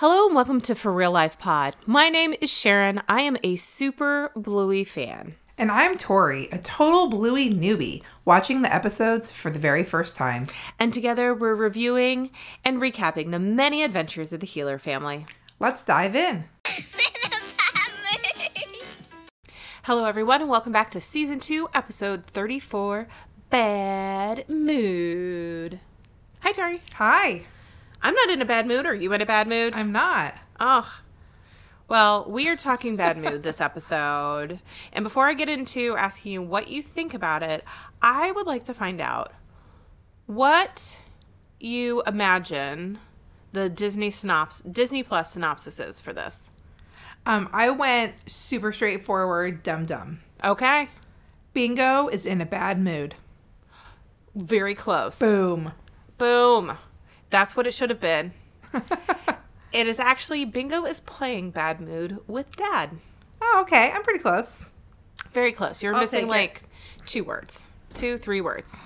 Hello and welcome to For Real Life Pod. My name is Sharon. I am a super Bluey fan. And I'm Tori, a total Bluey newbie, watching the episodes for the very first time. And together we're reviewing and recapping the many adventures of the Heeler family. Let's dive in. Hello, everyone, and welcome back to Season 2, Episode 34 Bad Mood. Hi, Tori. Hi. I'm not in a bad mood. Are you in a bad mood? I'm not. Oh. Well, we are talking bad mood this episode. And before I get into asking you what you think about it, I would like to find out what you imagine the Disney synops Disney Plus synopsis is for this. Um, I went super straightforward, dum dum. Okay? Bingo is in a bad mood. Very close. Boom. Boom. That's what it should have been. it is actually Bingo is playing Bad Mood with Dad. Oh, okay. I'm pretty close. Very close. You're I'll missing it. like two words, two, three words.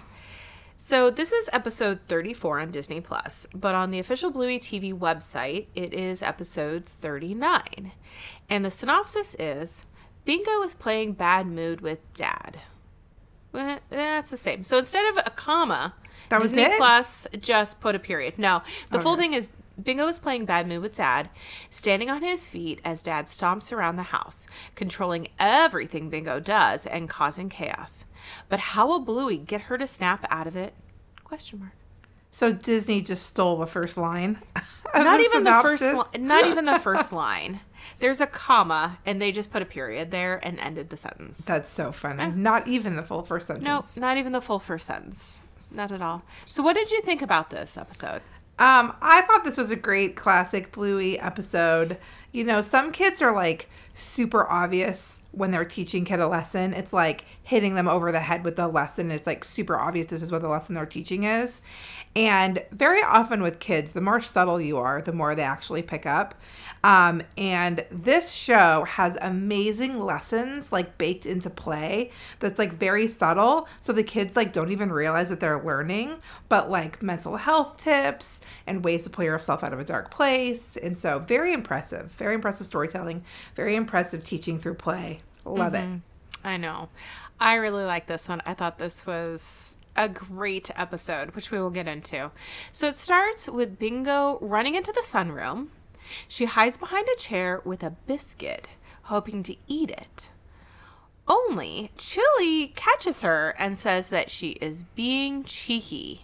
So this is episode 34 on Disney Plus, but on the official Bluey TV website, it is episode 39. And the synopsis is Bingo is playing Bad Mood with Dad. Eh, That's the same. So instead of a comma, That was Disney it? Plus just put a period. No, the full thing is Bingo is playing Bad Mood with Dad, standing on his feet as Dad stomps around the house, controlling everything Bingo does and causing chaos. But how will Bluey get her to snap out of it? Question mark. So Disney just stole the first line. Not the even the first. Li- not even the first line. There's a comma, and they just put a period there and ended the sentence. That's so funny. Not even the full first Nope, sentence. not even the full first sentence. Not at all. So, what did you think about this episode? Um, I thought this was a great classic Bluey episode. You know, some kids are like super obvious when they're teaching kid a lesson. It's like hitting them over the head with the lesson. It's like super obvious this is what the lesson they're teaching is. And very often with kids, the more subtle you are, the more they actually pick up. Um, and this show has amazing lessons like baked into play that's like very subtle. So the kids like don't even realize that they're learning, but like mental health tips and ways to pull yourself out of a dark place. And so very impressive, very impressive storytelling, very impressive teaching through play. Love it. Mm-hmm. I know. I really like this one. I thought this was a great episode, which we will get into. So it starts with Bingo running into the sunroom. She hides behind a chair with a biscuit, hoping to eat it. Only Chili catches her and says that she is being cheeky.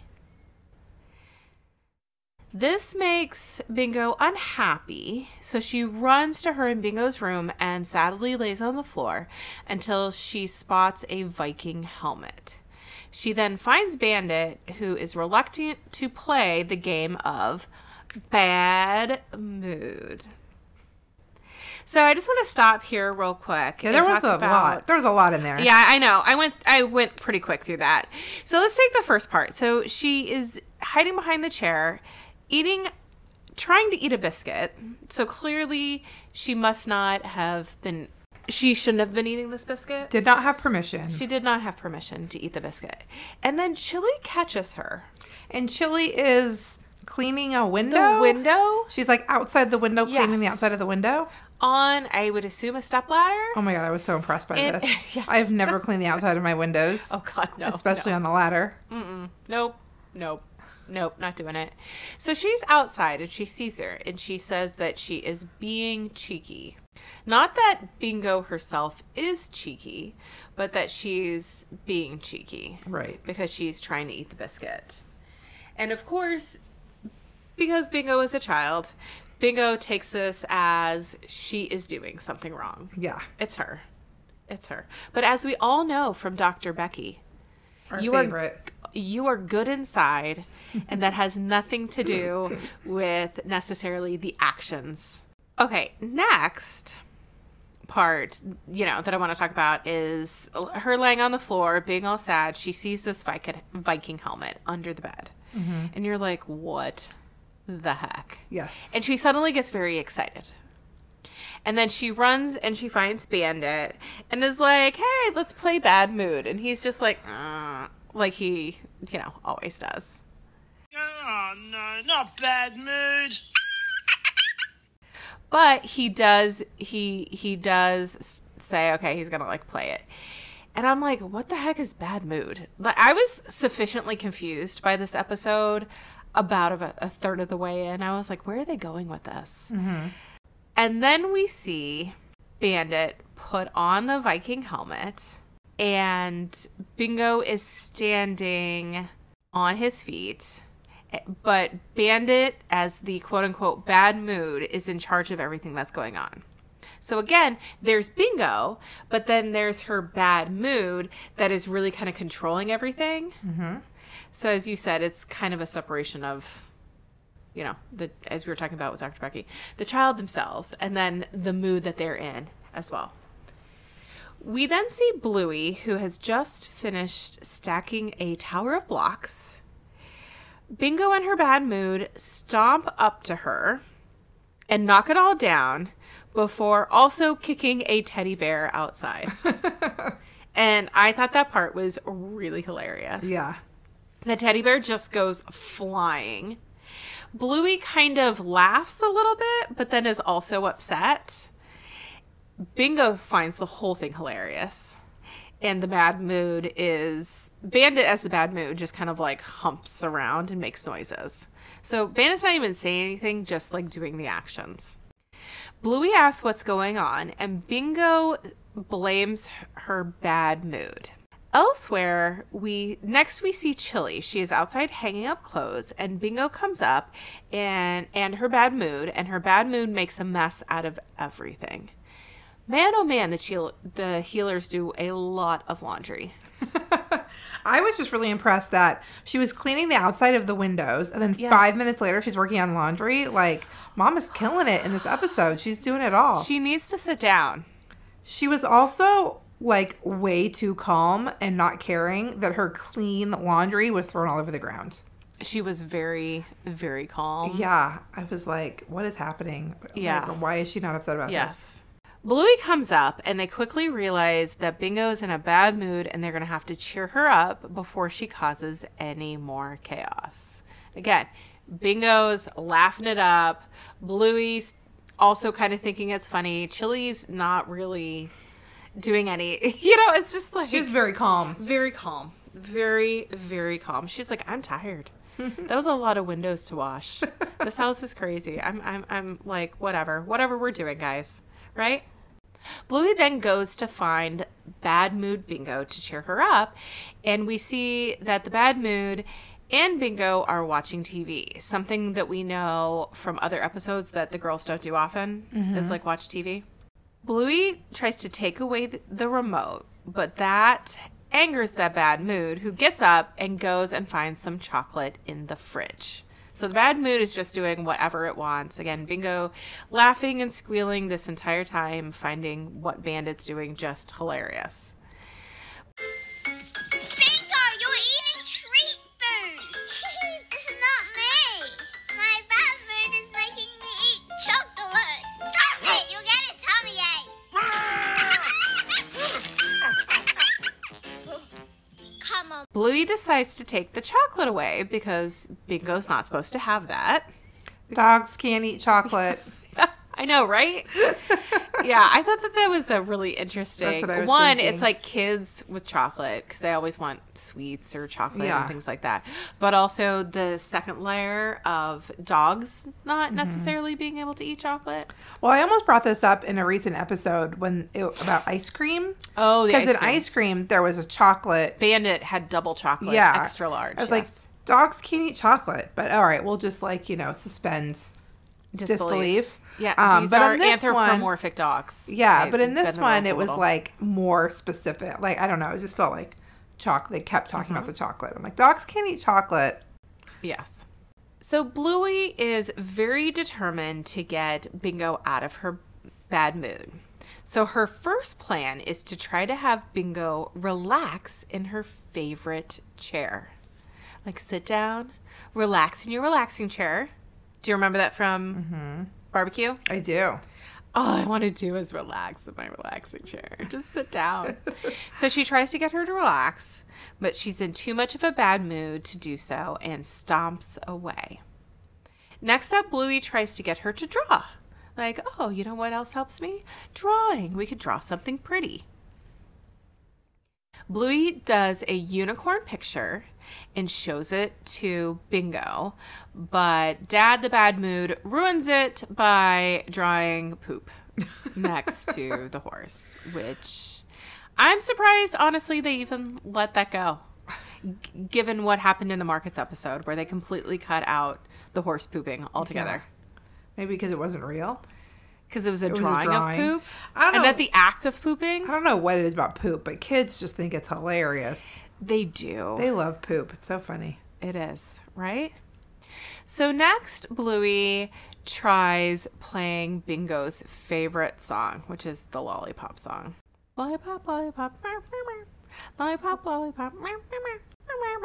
This makes Bingo unhappy, so she runs to her in Bingo's room and sadly lays on the floor until she spots a Viking helmet. She then finds Bandit, who is reluctant to play the game of Bad Mood. So I just want to stop here real quick. Yeah, there was a about- lot. There was a lot in there. yeah, I know. I went I went pretty quick through that. So let's take the first part. So she is hiding behind the chair, eating trying to eat a biscuit. So clearly she must not have been she shouldn't have been eating this biscuit. Did not have permission. She did not have permission to eat the biscuit. And then Chili catches her. and Chili is cleaning a window. The window She's like outside the window, cleaning the outside of the window. on I would assume a stepladder. Oh my god, I was so impressed by It- this. yes. I've never cleaned the outside of my windows. Oh god, no. especially no. on the ladder. Nope. Nope. Nope, not doing it. So she's outside and she sees her and she says that she is being cheeky. Not that Bingo herself is cheeky, but that she's being cheeky Right. because she's trying to eat the biscuit. And of course, because Bingo is a child, Bingo takes this as she is doing something wrong. Yeah. It's her. It's her. But as we all know from Dr. Becky, Our You favorite. are you are good inside and that has nothing to do with necessarily the actions okay next part you know that i want to talk about is her laying on the floor being all sad she sees this viking, viking helmet under the bed mm-hmm. and you're like what the heck yes. and she suddenly gets very excited. And then she runs and she finds Bandit and is like, hey, let's play Bad Mood. And he's just like, "Uh," like he, you know, always does. Oh no, not bad mood. but he does he he does say okay he's gonna like play it and i'm like what the heck is bad mood like i was sufficiently confused by this episode about a, a third of the way in i was like where are they going with this and then we see bandit put on the viking helmet and bingo is standing on his feet but Bandit, as the quote unquote bad mood, is in charge of everything that's going on. So again, there's Bingo, but then there's her bad mood that is really kind of controlling everything. Mm-hmm. So as you said, it's kind of a separation of, you know, the as we were talking about with Dr. Becky, the child themselves, and then the mood that they're in as well. We then see Bluey, who has just finished stacking a tower of blocks. Bingo in her bad mood stomp up to her and knock it all down before also kicking a teddy bear outside. and I thought that part was really hilarious. Yeah. The teddy bear just goes flying. Bluey kind of laughs a little bit, but then is also upset. Bingo finds the whole thing hilarious. And the bad mood is Bandit as the bad mood just kind of like humps around and makes noises. So Bandit's not even saying anything, just like doing the actions. Bluey asks what's going on, and Bingo blames her bad mood. Elsewhere, we next we see Chili. She is outside hanging up clothes, and Bingo comes up and and her bad mood, and her bad mood makes a mess out of everything. Man, oh man, the heal- the Heelers do a lot of laundry. I was just really impressed that she was cleaning the outside of the windows, and then Yes. five minutes later, she's working on laundry. Like, mom is killing it in this episode. She's doing it all. She, She needs to sit down. She was also like way too calm and not caring that her clean laundry was thrown all over the ground. She was very, very calm. Yeah, I was like, what is happening? Yeah. Like, why is she not upset about this? Bluey comes up and they quickly realize that Bingo's in a bad mood and they're going to have to cheer her up before she causes any more chaos. Again, Bingo's laughing it up. Bluey's also kind of thinking it's funny. Chili's not really doing any, you know, it's just like She was very calm. very calm. Very, very calm. She's like, I'm tired. that was a lot of windows to wash. this house is crazy. I'm, I'm, I'm like, whatever, whatever we're doing, guys. Right? Bluey then goes to find Bad Mood Bingo to cheer her up, and we see that the Bad Mood and Bingo are watching TV. Something that we know from other episodes that the girls don't do often is mm-hmm. like watch TV. Bluey tries to take away th- the remote, but that angers the bad mood, who gets up and goes and finds some chocolate in the fridge. So the bad mood is just doing whatever it wants. Again, Bingo laughing and squealing this entire time, finding what Bandit's doing just hilarious. Bluey decides to take the chocolate away because Bingo's not supposed to have that. Dogs can't eat chocolate. I know, right? yeah, I thought that that was a really interesting That's what I was one. thinking. It's like kids with chocolate because I always want sweets or chocolate Yeah. and things like that. But also the second layer of dogs not Mm-hmm. necessarily being able to eat chocolate. well, I almost brought this up in a recent episode when it, about ice cream. Oh, Because in ice cream, there was a chocolate. Bandit had double chocolate, Yeah. extra large. I was like, dogs can't eat chocolate. But all right, we'll just like, you know, suspend disbelief. Yeah, Um, these but are this one- dogs. Yeah, They but in this one, it was little. like more specific. Like, I don't know. It just felt like chocolate. They kept talking Mm-hmm. about the chocolate. I'm like, dogs can't eat chocolate. Yes. So Bluey is very determined to get Bingo out of her bad mood. So her first plan is to try to have Bingo relax in her favorite chair. Like sit down, relax in your relaxing chair. Do you remember that from barbecue? I do. all I want to do is relax in my relaxing chair. Just sit down. so she tries to get her to relax, but she's in too much of a bad mood to do so and stomps away. Next up, Bluey tries to get her to draw. Like, oh, you know what else helps me? Drawing. We could draw something pretty. Bluey does a unicorn picture and shows it to Bingo, but Dad, the bad mood, ruins it by drawing poop next to the horse, which I'm surprised, honestly, they even let that go, g- given what happened in the markets episode where they completely cut out the horse pooping altogether. Maybe because it wasn't real. Because it was a was a drawing, drawing. of poop. I don't and that the act of pooping, I don't know what it is about poop, but kids just think it's hilarious. They do. They love poop. It's so funny. It is, right? So next, Bluey tries playing Bingo's favorite song, which is the lollipop song. Lollipop, lollipop, meow, meow, meow. lollipop, lollipop.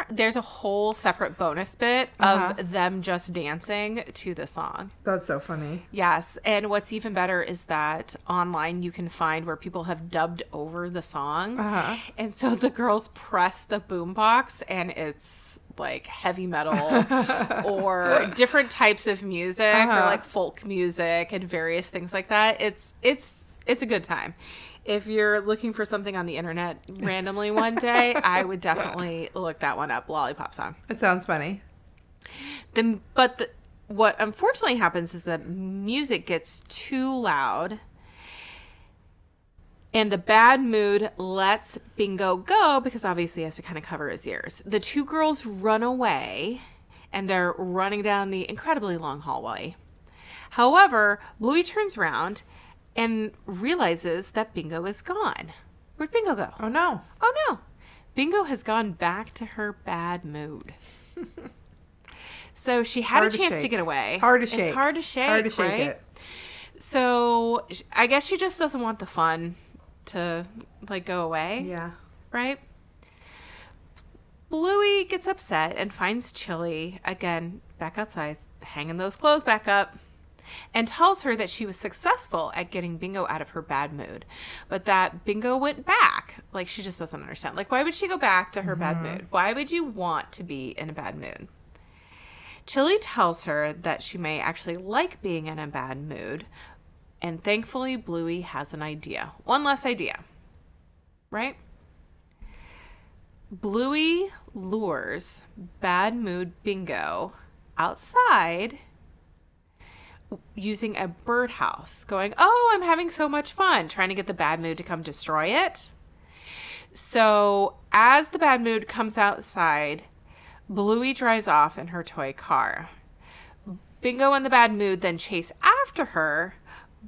There's a whole separate bonus bit Uh-huh. of them just dancing to the song. That's so funny. Yes, and what's even better is that online you can find where people have dubbed over the song. Uh-huh. And so the girls press the boombox and it's like heavy metal or different types of music or Uh-huh. like folk music and various things like that. It's it's it's a good time. If you're looking for something on the internet randomly one day, I would definitely look that one up, lollipop song. It sounds funny. The, but the, what unfortunately happens is that music gets too loud and the bad mood lets Bingo go because obviously he has to kind of cover his ears. The two girls run away and they're running down the incredibly long hallway. However, Louis turns around and realizes that Bingo is gone. Where'd Bingo go? Oh no. Oh no. Bingo has gone back to her bad mood. so she had Hard a chance to shake. get away. It's hard to shake. It's hard to shake. Hard to shake right? it. So I guess she just doesn't want the fun to like go away, Yeah. right? Bluey gets upset and finds Chili again back outside, hanging those clothes back up, and tells her that she was successful at getting Bingo out of her bad mood, but that Bingo went back. Like she just doesn't understand. Like why would she go back to her bad mm-hmm. mood? Why would you want to be in a bad mood? Chili tells her that she may actually like being in a bad mood, and thankfully Bluey has an idea. One less idea. Right? Bluey lures bad mood Bingo outside using a birdhouse, going, Oh, I'm having so much fun, trying to get the bad mood to come destroy it. So, as the bad mood comes outside, Bluey drives off in her toy car. Bingo and the bad mood then chase after her,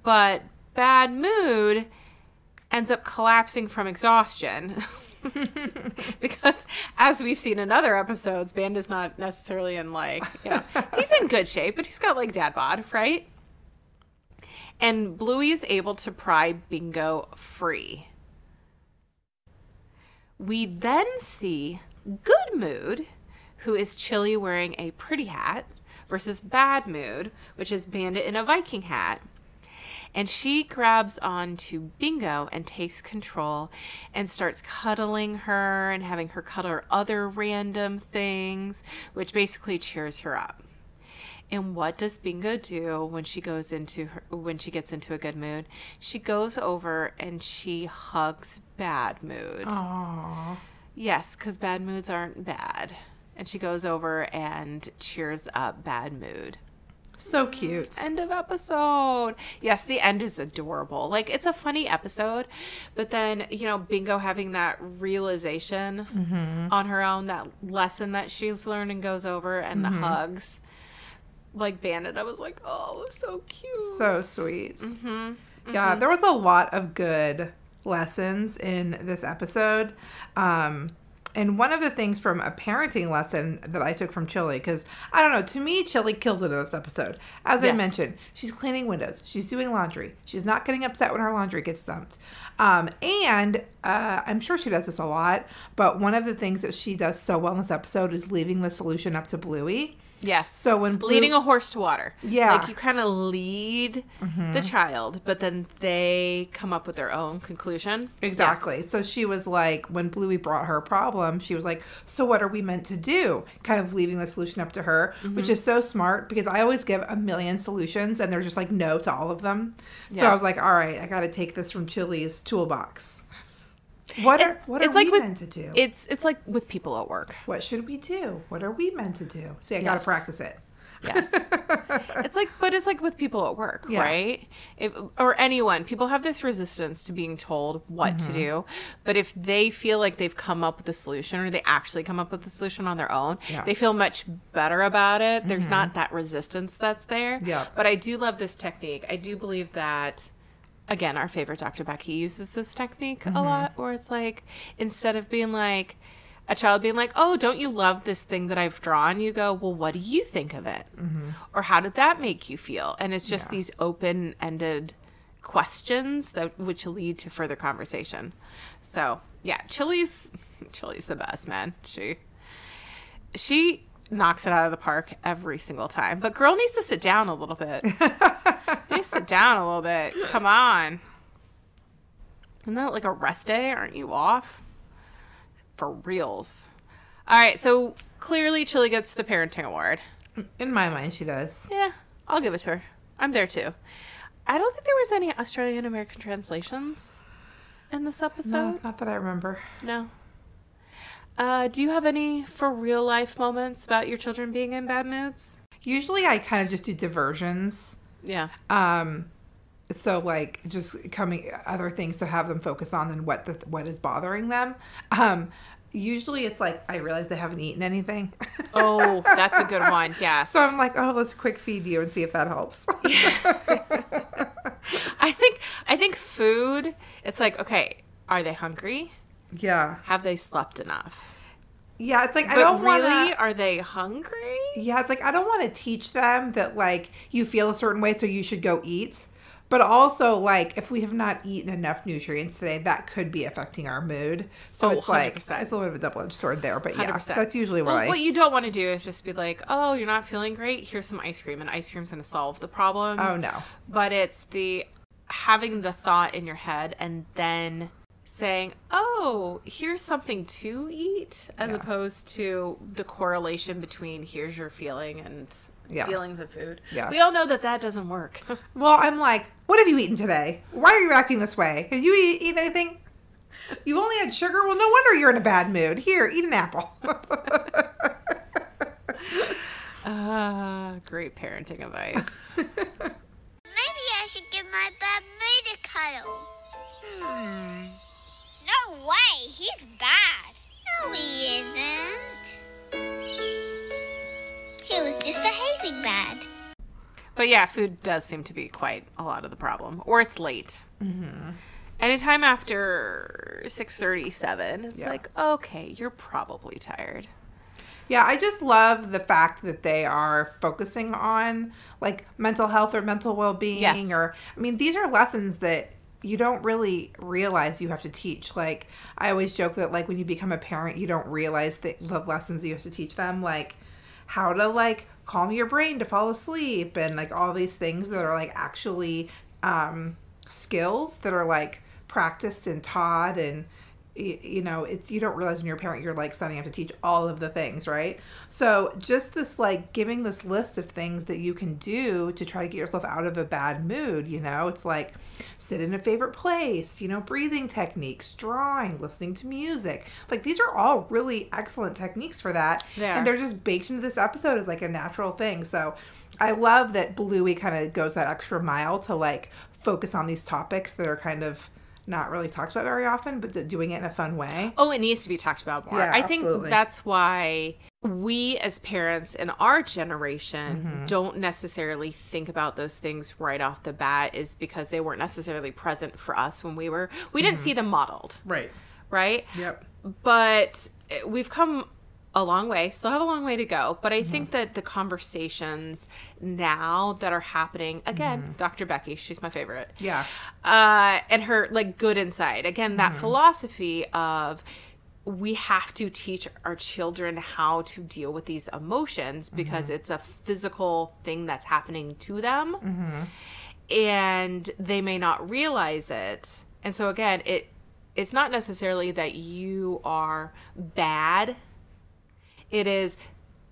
but bad mood ends up collapsing from exhaustion. because as we've seen in other episodes, Band is not necessarily in like, you know, he's in good shape, but he's got like dad bod, right? And Bluey is able to pry Bingo free. We then see Good Mood, who is Chili wearing a pretty hat, versus Bad Mood, which is Bandit in a Viking hat. And she grabs onto Bingo and takes control and starts cuddling her and having her cuddle other random things, which basically cheers her up. And what does Bingo do when she goes into her when she gets into a good mood? She goes over and she hugs Bad Mood. Aww. Yes, because bad moods aren't bad. And she goes over and cheers up Bad Mood. So cute. End of episode. Yes, the end is adorable. Like it's a funny episode, but then you know Bingo having that realization mm-hmm. on her own, that lesson that she's learned and goes over, and the mm-hmm. hugs, like Bandit. I was like, oh, so cute. So sweet. Mm-hmm. Yeah, there was a lot of good lessons in this episode. Um, and one of the things from a parenting lesson that I took from Chili, because I don't know, to me, Chili kills it in this episode. As I mentioned, she's cleaning windows, she's doing laundry, she's not getting upset when her laundry gets dumped. Um, and uh, I'm sure she does this a lot, but one of the things that she does so well in this episode is leaving the solution up to Bluey. Yes. So when Blue- leading a horse to water. Yeah. Like you kind of lead mm-hmm. the child, but then they come up with their own conclusion. Exactly. So she was like, when Bluey brought her problem, problem, she was like, So what are we meant to do? Kind of leaving the solution up to her, which mm-hmm. is so smart because I always give a million solutions and they're just like no to all of them. So I was like, All right, I got to take this from Chili's toolbox. What are what it's are like we with- meant to do? It's it's like with people at work. what should we do? What are we meant to do? See, I got to practice it. Yes. it's like, but it's like with people at work, Yeah. right? If, or anyone, people have this resistance to being told what Mm-hmm. to do. But if they feel like they've come up with a solution or they actually come up with the solution on their own, Yeah. Mm-hmm. they feel much better about it. There's not that resistance that's there. Yeah. But I do love this technique. I do believe that. Again, our favorite Dr. Becky uses this technique Mm-hmm. a lot, where it's like instead of being like a child being like, "Oh, don't you love this thing that I've drawn?" You go, "Well, what do you think of it?" Or how did that make you feel? And it's just Mm-hmm. Yeah. these open-ended questions that which lead to further conversation. So, yeah, Chili's Chili's the best, man. She she knocks it out of the park every single time. But girl needs to sit down a little bit. sit down a little bit. Come on. Isn't that like a rest day? Aren't you off? For reals. All right, so clearly Chili gets the parenting award. In my mind, she does. Yeah, I'll give it to her. I'm there too. I don't think there was any Australian American translations in this No, episode. not that I remember. No. Uh, do you have any for real life moments about your children being in bad moods? Usually, I kind of just do diversions. Yeah. Um, so like just coming other things to have them focus on than what the what is bothering them. Um, usually it's like I realize they haven't eaten anything. Oh, that's a good one. Yeah. so I'm like, oh, let's quick feed you and see if that helps. I think I think food. It's like okay, are they hungry? yeah, Have they slept enough? Yeah. It's like I don't really, want to. are they hungry? Yeah, it's like I don't want to teach them that like you feel a certain way, so you should go eat. But also, like, if we have not eaten enough nutrients today, that could be affecting our mood. So Oh, it's like 100%. it's a little bit of a double edged sword there. But yeah, 100%. that's usually what Well, I. what you don't want to do is just be like, "Oh, you're not feeling great. Here's some ice cream, and ice cream's going to solve the problem." oh no. but it's the having the thought in your head and then saying, "Oh, here's something to eat," as Yeah. opposed to the correlation between here's your feeling and Yeah. feelings of food. Yeah. We all know that that doesn't work. Well, I'm like, what have you eaten today? Why are you acting this way? Have you eat, eaten anything? You only had sugar? Well, no wonder you're in a bad mood. Here, eat an apple. Ah, great parenting advice. Maybe I should give my bad mood a cuddle. Hmm. No way, he's bad. No, he isn't. He was just behaving bad. But yeah, food does seem to be quite a lot of the problem, or it's late. Mm-hmm. Anytime after six thirty-seven, it's Yeah. like, okay, you're probably tired. Yeah, I just love the fact that they are focusing on like mental health or mental well being. Yes. Or, I mean, these are lessons that you don't really realize you have to teach. Like, I always joke that, like, when you become a parent, you don't realize the, lessons you have to teach them. Like, how to, like, calm your brain to fall asleep and, like, all these things that are, like, actually um, skills that are, like, practiced and taught and y- you know it's you don't realize when you're a parent you're like signing up to teach all of the things right? So just this like giving this list of things that you can do to try to get yourself out of a bad mood you know? It's like sit in a favorite place you know breathing techniques drawing listening to music. Like these are all really excellent techniques for that. They and they're just baked into this episode as like a natural thing. So i love that bluey kind of goes that extra mile to like focus on these topics that are kind of not really talked about very often, but doing it in a fun way. Oh, it needs to be talked about more. Yeah, I think absolutely. that's why we as parents in our generation Mm-hmm. don't necessarily think about those things right off the bat is because they weren't necessarily present for us when we were we didn't see them modeled, Right. right? Yep. But eh, we've come a long way, still have a long way to go, but I think mm-hmm. that the conversations now that are happening again, mm-hmm. Dr. Becky, she's my favorite Yeah. uh, and her like good inside. Again, that mm-hmm. philosophy of we have to teach our children how to deal with these emotions because it's a physical thing that's happening to them, and they may not realize it. And so again, it it's not necessarily that you are bad. It is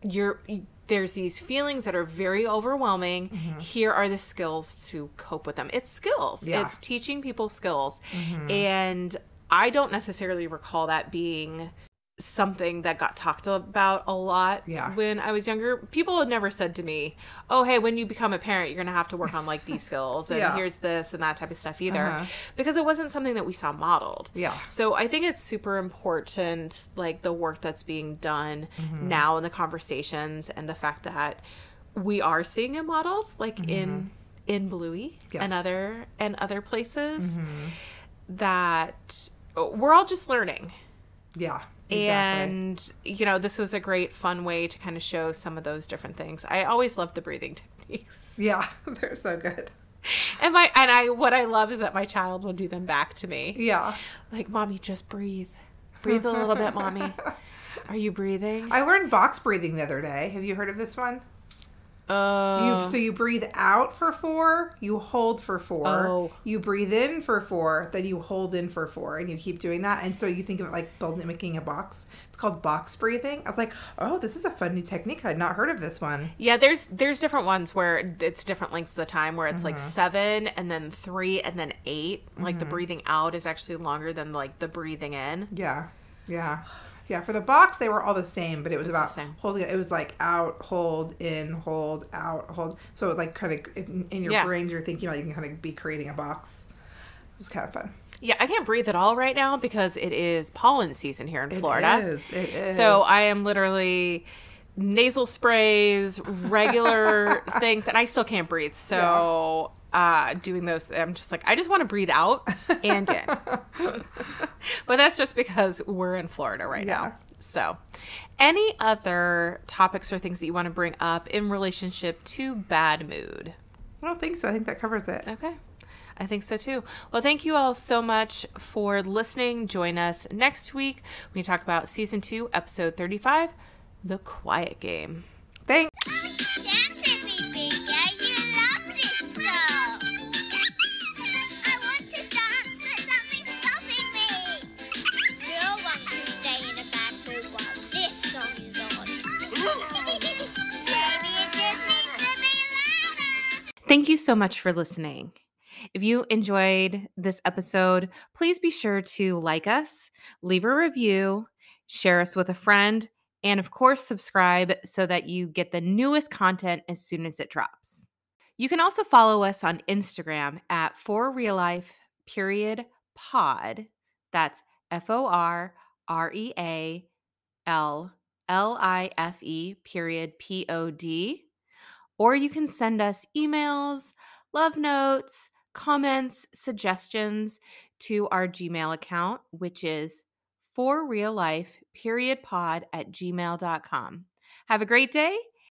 you're there's these feelings that are very overwhelming. Mm-hmm. Here are the skills to cope with them. It's skills. Yeah. It's teaching people skills. Mm-hmm. And I don't necessarily recall that being something that got talked about a lot Yeah. when I was younger. People had never said to me, "Oh, hey, when you become a parent, you're going to have to work on like these skills and Yeah. here's this and that type of stuff either." Uh-huh. Because it wasn't something that we saw modeled. Yeah. So I think it's super important, like the work that's being done Mm-hmm. now in the conversations and the fact that we are seeing it modeled, like in in Bluey and Mm-hmm. Yes. Mm-hmm. other and other places. That we're all just learning. Yeah. Exactly. And you know, this was a great fun way to kind of show some of those different things. I always love the breathing techniques. yeah, they're so good. And my and I what I love is that my child will do them back to me. Yeah. Like, mommy, just breathe. Breathe a little bit, mommy. Are you breathing? I learned box breathing the other day. Have you heard of this one? Oh, You, so you breathe out for four, you hold for four, Oh. you breathe in for four, then you hold in for four, and you keep doing that. And so you think of it like building, making a box. It's called box breathing. I was like, oh, this is a fun new technique. I'd not heard of this one. yeah. There's there's different ones where it's different lengths of the time where it's like Mm-hmm. seven and then three and then 8 Like the breathing out is actually longer than like the breathing in. Yeah, yeah, yeah. For the box, they were all the same, but it was It's the about holding. It was like out, hold, in, hold, out, hold. So like kind of in, in your Yeah. brains, you're thinking about you can kind of be creating a box. It was kind of fun. Yeah, I can't breathe at all right now because it is pollen season here in Florida. It is. It is. So I am literally nasal sprays, regular things, and I still can't breathe. So uh, doing those, I'm just like, I just want to breathe out and in. but that's just because we're in Florida right Yeah. now. So, any other topics or things that you want to bring up in relationship to bad mood? I don't think so. I think that covers it. Okay. I think so too. Well, thank you all so much for listening. Join us next week. We talk about season two, episode 35, The Quiet Game. Thanks. Thank you so much for listening. If you enjoyed this episode, please be sure to like us, leave a review, share us with a friend, and of course, subscribe so that you get the newest content as soon as it drops. You can also follow us on Instagram at for real life period pod. That's F O R R E A L L I F E period P O D. Or you can send us emails, love notes, comments, suggestions to our Gmail account, which is for real life period pod at gmail.com. Have a great day